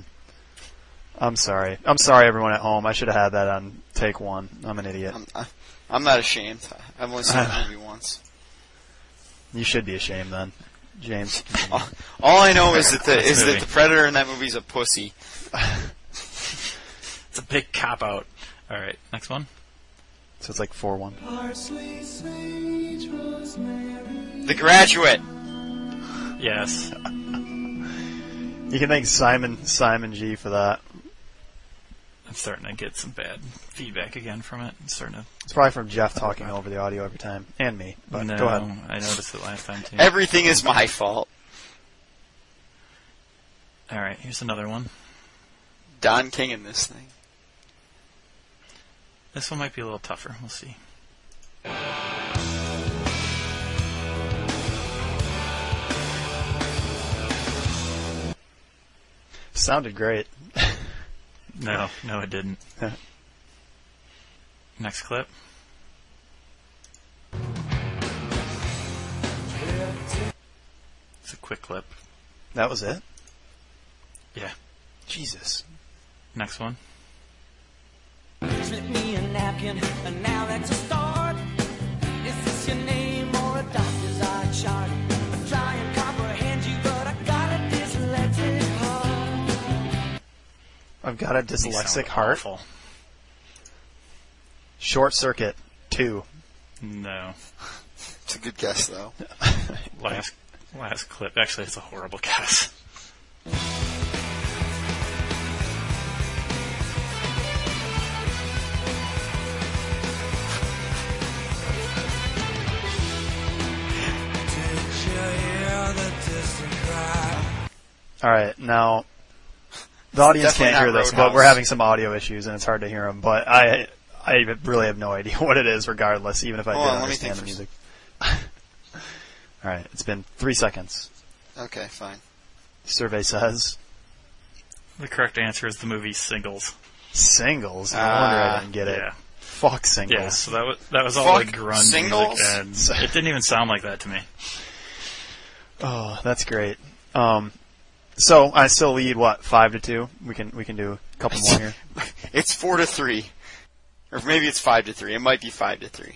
I'm sorry. I'm sorry, everyone at home. I should have had that on take one. I'm an idiot. I'm, I- I'm not ashamed. I've only seen the movie once. You should be ashamed then, James. All, all I know is that the is that the predator in that movie is a pussy. It's a big cop out. All right, next one. So it's like four one. Parsley, sage, rosemary. The Graduate. Yes. You can thank Simon Simon G for that. I'm starting to get some bad feedback again from it. It's starting to. It's probably from Jeff talking over the audio every time, and me. But no, go ahead. I noticed it last time too. Everything is my fault. All right, here's another one. Don King in this thing. This one might be a little tougher. We'll see. Sounded great. No, no, it didn't. Next clip. It's a quick clip. That was it. Yeah. Jesus. Next one. Slip me a napkin, and now that's a start. I've got a dyslexic heart. awful. Short circuit two. No. It's a good guess though. Last last clip. Actually, it's a horrible guess. Did you hear the distant cry? All right, now the audience can't hear not this, but we're having some audio issues and it's hard to hear them. But I, I really have no idea what it is, regardless, even if I Hold did on, understand the music. All right, it's been three seconds. Okay, fine. Survey says The correct answer is the movie Singles. singles. No wonder I Ah, didn't get it. Yeah. Fuck singles. Yeah, so that was that was all Fuck like grunge Singles? music, and it didn't even sound like that to me. Oh, that's great. Um, so I still lead what five to two. We can we can do a couple more here. It's four to three, or maybe it's five to three. It might be five to three.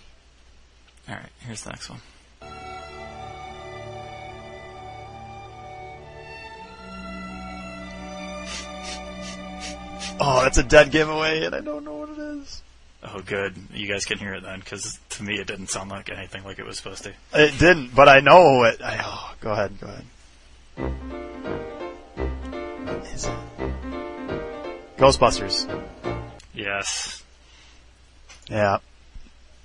All right, here's the next one. Oh, that's a dead giveaway, and I don't know what it is. Oh, good. You guys can hear it then, because to me it didn't sound like anything like it was supposed to. It didn't, but I know it. I, oh, go ahead, go ahead. What is it? Ghostbusters. Yes. Yeah.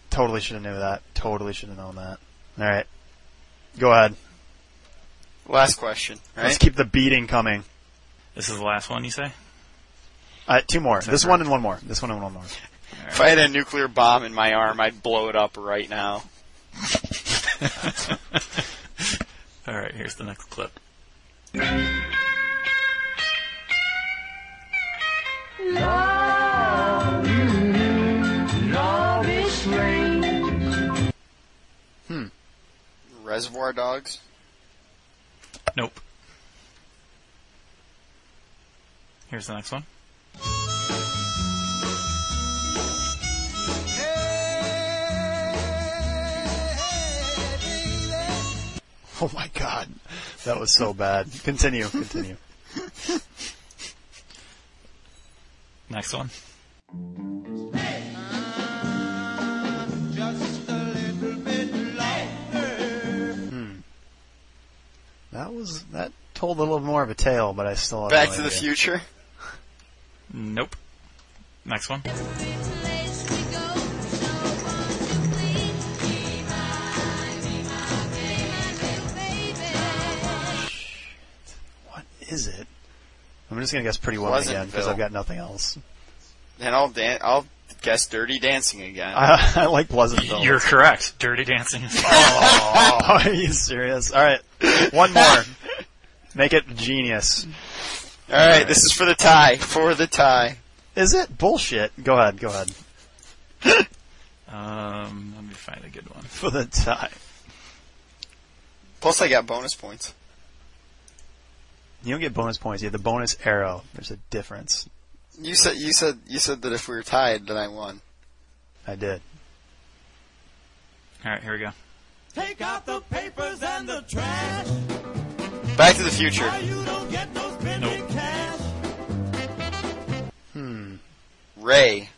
Totally should have knew that. Totally should have known that. All right. Go ahead. Last question, Let's keep the beating coming. This is the last one, you say? Uh, two more. that This one and one more. This one and one more. If I had a nuclear bomb in my arm, I'd blow it up right now. All right, here's the next clip. Hmm. Reservoir Dogs. Nope. Here's the next one. Oh my god, that was so bad. Continue, continue. Next one. Hmm. That was that told a little more of a tale, but I still have Back no to the idea. Future. Nope. Next one. What is it? I'm just gonna guess Pretty Woman again because I've got nothing else. And I'll dan- I'll guess Dirty Dancing again. I, I like Pleasantville. You're correct. Dirty Dancing is Oh, are you serious? All right, one more. Make it genius. All right, this is for the tie. For the tie. Is it bullshit? Go ahead. Go ahead. Um, let me find a good one. For the tie. Plus, I got bonus points. You don't get bonus points. You have the bonus arrow. There's a difference. You said you said you said that if we were tied, then I won. I did. All right, here we go. Take out the papers and the trash. Back to the Future. Why you don't get those Nope. cash? Hmm. Ray.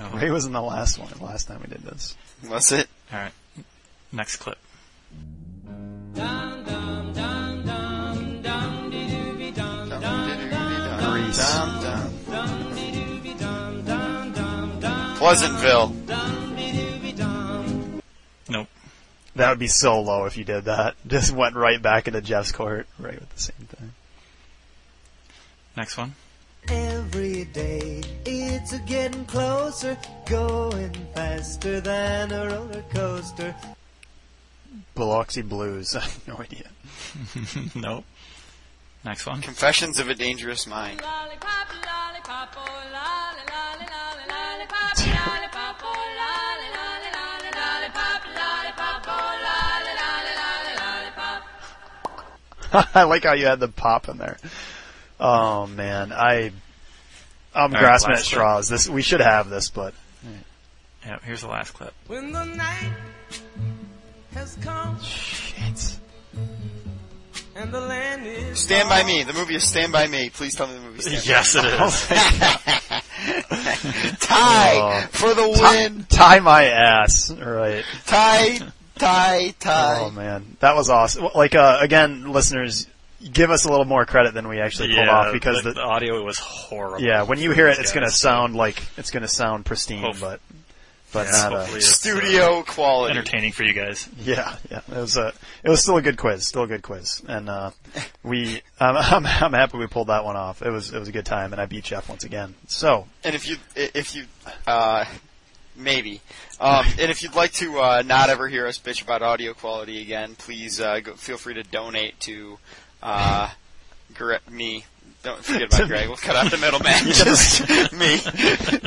Oh, Ray was in the last one. The last time we did this. Was it? All right. Next clip. Dum dum Pleasantville. dum dee doo be dum. Nope. That would be so low if you did that. Just went right back into Jeff's court, right with the same thing. Next one. Every day it's getting closer, going faster than a roller coaster. Biloxi Blues. I have no idea. nope. Next one. Confessions of a Dangerous Mind. I like how you had the pop in there. Oh man, I I'm All right, grasping at last straws. This we should have this, but Yeah, here's the last clip. When the night has come shit. Stand by Me. The movie is Stand by Me. Please tell me the movie. Stand Yes, it is. By Me. Tie Oh. for the win. Tie my ass. Right. Tie, tie, tie. Oh man, that was awesome. Like uh, again, listeners, give us a little more credit than we actually pulled yeah, off because the, the, the audio was horrible. yeah, when you hear it, it's gonna sound like it's gonna sound pristine, Hope- but but Yeah, not. hopefully Uh, Studio uh, quality. entertaining for you guys. yeah, yeah, it was a it was still a good quiz, still a good quiz, and uh, we I'm, I'm I'm happy we pulled that one off. It was it was a good time, and I beat Jeff once again. So And if you, if you, uh, maybe, um, and if you'd like to uh, not ever hear us bitch about audio quality again, please uh, go, feel free to donate to uh, me. Don't forget about Greg. We'll cut out the middleman. Just me.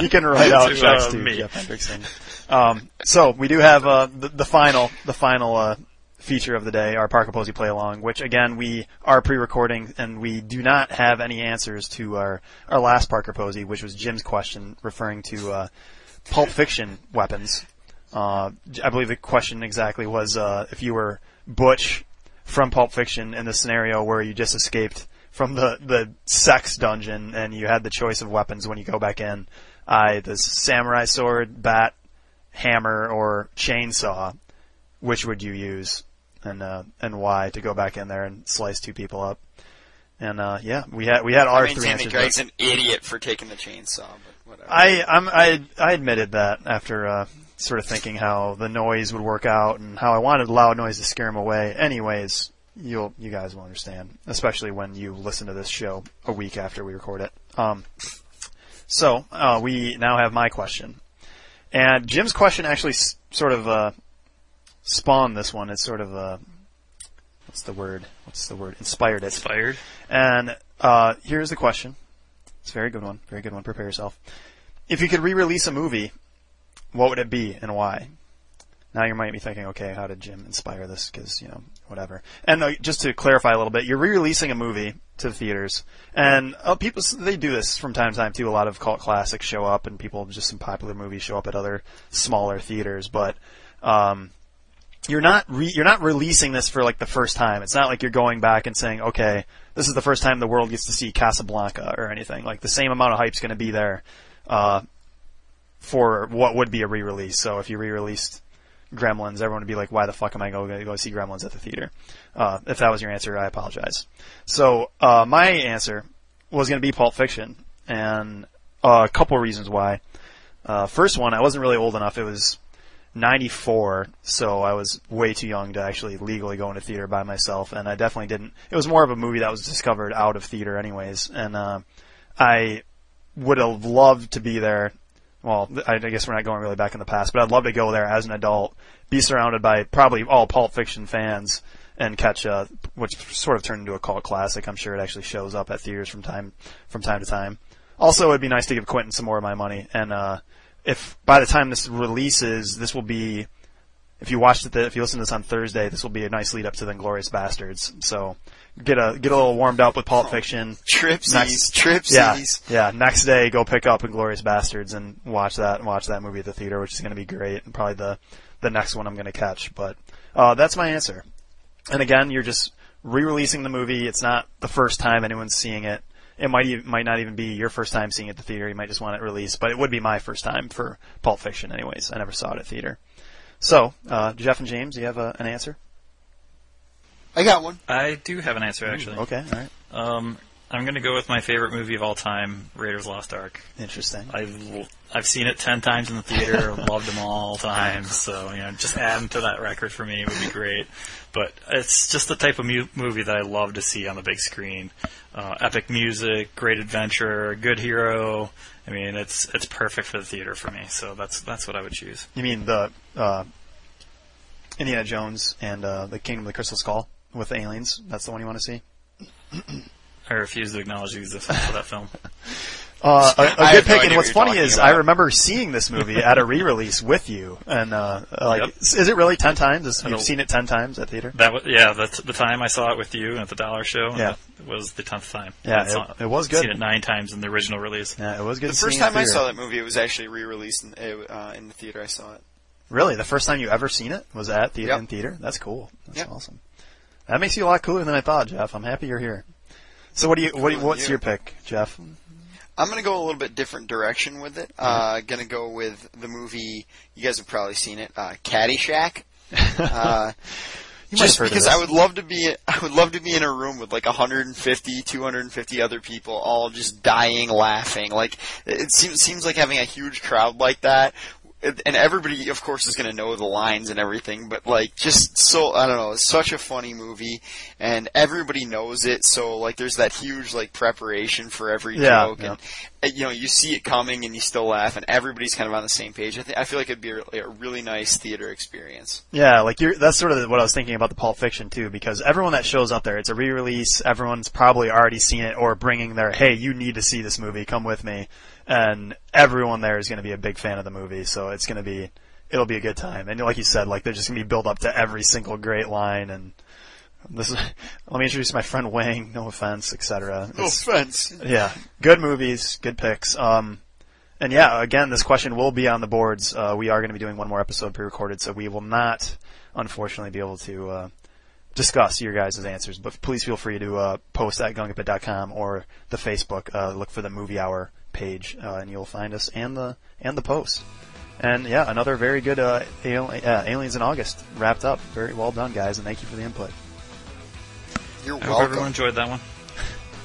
you can write out To, uh, to me. Jeff Hendrickson. Um, so we do have uh, the, the final the final uh, feature of the day, our Parker Posey play along, which again we are pre-recording and we do not have any answers to our our last Parker Posey, which was Jim's question referring to uh, Pulp Fiction weapons. Uh, I believe the question exactly was uh, if you were Butch from Pulp Fiction in the scenario where you just escaped from the, the sex dungeon and you had the choice of weapons when you go back in. I the samurai sword, bat, hammer, or chainsaw. Which would you use, and uh, and why to go back in there and slice two people up? And uh, yeah, we had we had I our three that answers. Greg's an idiot for taking the chainsaw, but whatever. I I'm, I I admitted that after uh, sort of thinking how the noise would work out and how I wanted loud noise to scare him away. Anyways, you'll you guys will understand, especially when you listen to this show a week after we record it. Um, so uh, we now have my question, and Jim's question actually s- sort of uh, spawned this one. It's sort of uh, what's the word? What's the word? Inspired it. Inspired. And uh, here's the question. It's a very good one. Very good one. Prepare yourself. If you could re-release a movie, what would it be and why? Now you might be thinking, okay, how did Jim inspire this? Because you know, whatever. And uh, just to clarify a little bit, you're re-releasing a movie to the theaters, and uh, people they do this from time to time too. A lot of cult classics show up, and people just some popular movies show up at other smaller theaters. But um, you're not re- you're not releasing this for like the first time. It's not like you're going back and saying, okay, this is the first time the world gets to see Casablanca or anything. Like the same amount of hype's going to be there uh, for what would be a re-release. So if you re-released Gremlins, everyone would be like, why the fuck am I going to go see Gremlins at the theater? Uh, if that was your answer, I apologize. So uh, my answer was going to be Pulp Fiction, and a couple reasons why. Uh, first one, I wasn't really old enough. It was 94, so I was way too young to actually legally go into theater by myself, and I definitely didn't. It was more of a movie that was discovered out of theater, anyways, and uh, I would have loved to be there. Well, I guess we're not going really back in the past, but I'd love to go there as an adult, be surrounded by probably all Pulp Fiction fans, and catch a, which sort of turned into a cult classic. I'm sure it actually shows up at theaters from time from time to time. Also, it'd be nice to give Quentin some more of my money, and uh, if by the time this releases, this will be, if you watched it, if you listen to this on Thursday, this will be a nice lead up to the Glorious Bastards. So get a get a little warmed up with Pulp Fiction. Tripsies, Next- tripsies. Yeah, yeah. Next day, go pick up Inglourious Basterds and watch that and watch that movie at the theater, which is going to be great and probably the the next one I'm going to catch. But uh, that's my answer. And again, you're just re-releasing the movie. It's not the first time anyone's seeing it. It might even, might not even be your first time seeing it at the theater. You might just want it released, but it would be my first time for Pulp Fiction, anyways. I never saw it at theater. So, uh, Jeff and James, do you have a, an answer? I got one. I do have an answer actually. Okay, all right, Um, I'm going to go with my favorite movie of all time, Raiders Lost Ark. interesting. I've I've seen it ten times in the theater, loved them all times. So you know, just adding to that record for me would be great. But it's just the type of mu- movie that I love to see on the big screen. Uh, epic music, great adventure, good hero. I mean, it's it's perfect for the theater for me. So that's that's what I would choose. You mean the uh, Indiana Jones and uh, the Kingdom of the Crystal Skull with the aliens? That's the one you want to see? I refuse to acknowledge the existence of that film. Uh, a, a I good have no pick. and what's you're funny is about. I remember seeing this movie at a re-release with you, and uh, like, Yep. is it really ten times? Is, you've seen it ten times at theater? That was yeah. That's the time I saw it with you at the Dollar Show. and Yeah. that was the tenth time. Yeah, I saw it- it was good. Seen it nine times in the original release. Yeah, it was good. The seeing first it time I saw that movie, it was actually re-released in, uh, in the theater. I saw it. Really, the first time you ever seen it was at theater Yep. in theater. That's cool. That's Yep. awesome. That makes you a lot cooler than I thought, Jeff. I'm happy you're here. So, what do you? What, do what's your pick, Jeff? I'm gonna go a little bit different direction with it. Uh, gonna go with the movie. You guys have probably seen it, uh, Caddyshack. Uh, You might have just heard of because. I would love to be, I would love to be in a room with like 150, 250 other people, all just dying laughing. Like it seems seems like having a huge crowd like that. And everybody, of course, is going to know the lines and everything, but like, just so, I don't know, it's such a funny movie, and everybody knows it, so like, there's that huge, like, preparation for every Yeah, joke, yeah. and, you know, you see it coming and you still laugh, and everybody's kind of on the same page. I, th- I feel like it'd be a, a really nice theater experience. Yeah, like you're, that's sort of what I was thinking about the Pulp Fiction too, because everyone that shows up there, it's a re-release. Everyone's probably already seen it or bringing their, hey, you need to see this movie, come with me, and everyone there is going to be a big fan of the movie, so it's going to be, it'll be a good time. And like you said, like they're just going to be built up to every single great line, and this is, let me introduce my friend Wang, no offense, etc. No offense. Yeah, good movies, good picks. Um, and yeah, again, this question will be on the boards. Uh, we are going to be doing one more episode pre-recorded, so we will not, unfortunately, be able to uh, discuss your guys' answers. But please feel free to uh, post at gungapit.com or the Facebook. Uh, look for the Movie Hour page, uh, and you'll find us and the and the post. And yeah, another very good uh, al- uh, Aliens in August wrapped up. Very well done, guys, and thank you for the input. You're I hope welcome. everyone enjoyed that one.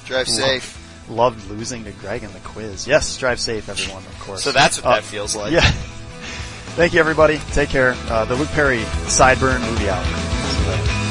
Drive safe. Loved losing to Greg in the quiz. Yes, drive safe, everyone, of course. So that's what Uh, that feels like. Yeah. Thank you, everybody. Take care. Uh, the Luke Perry Sideburn movie hour. See you later.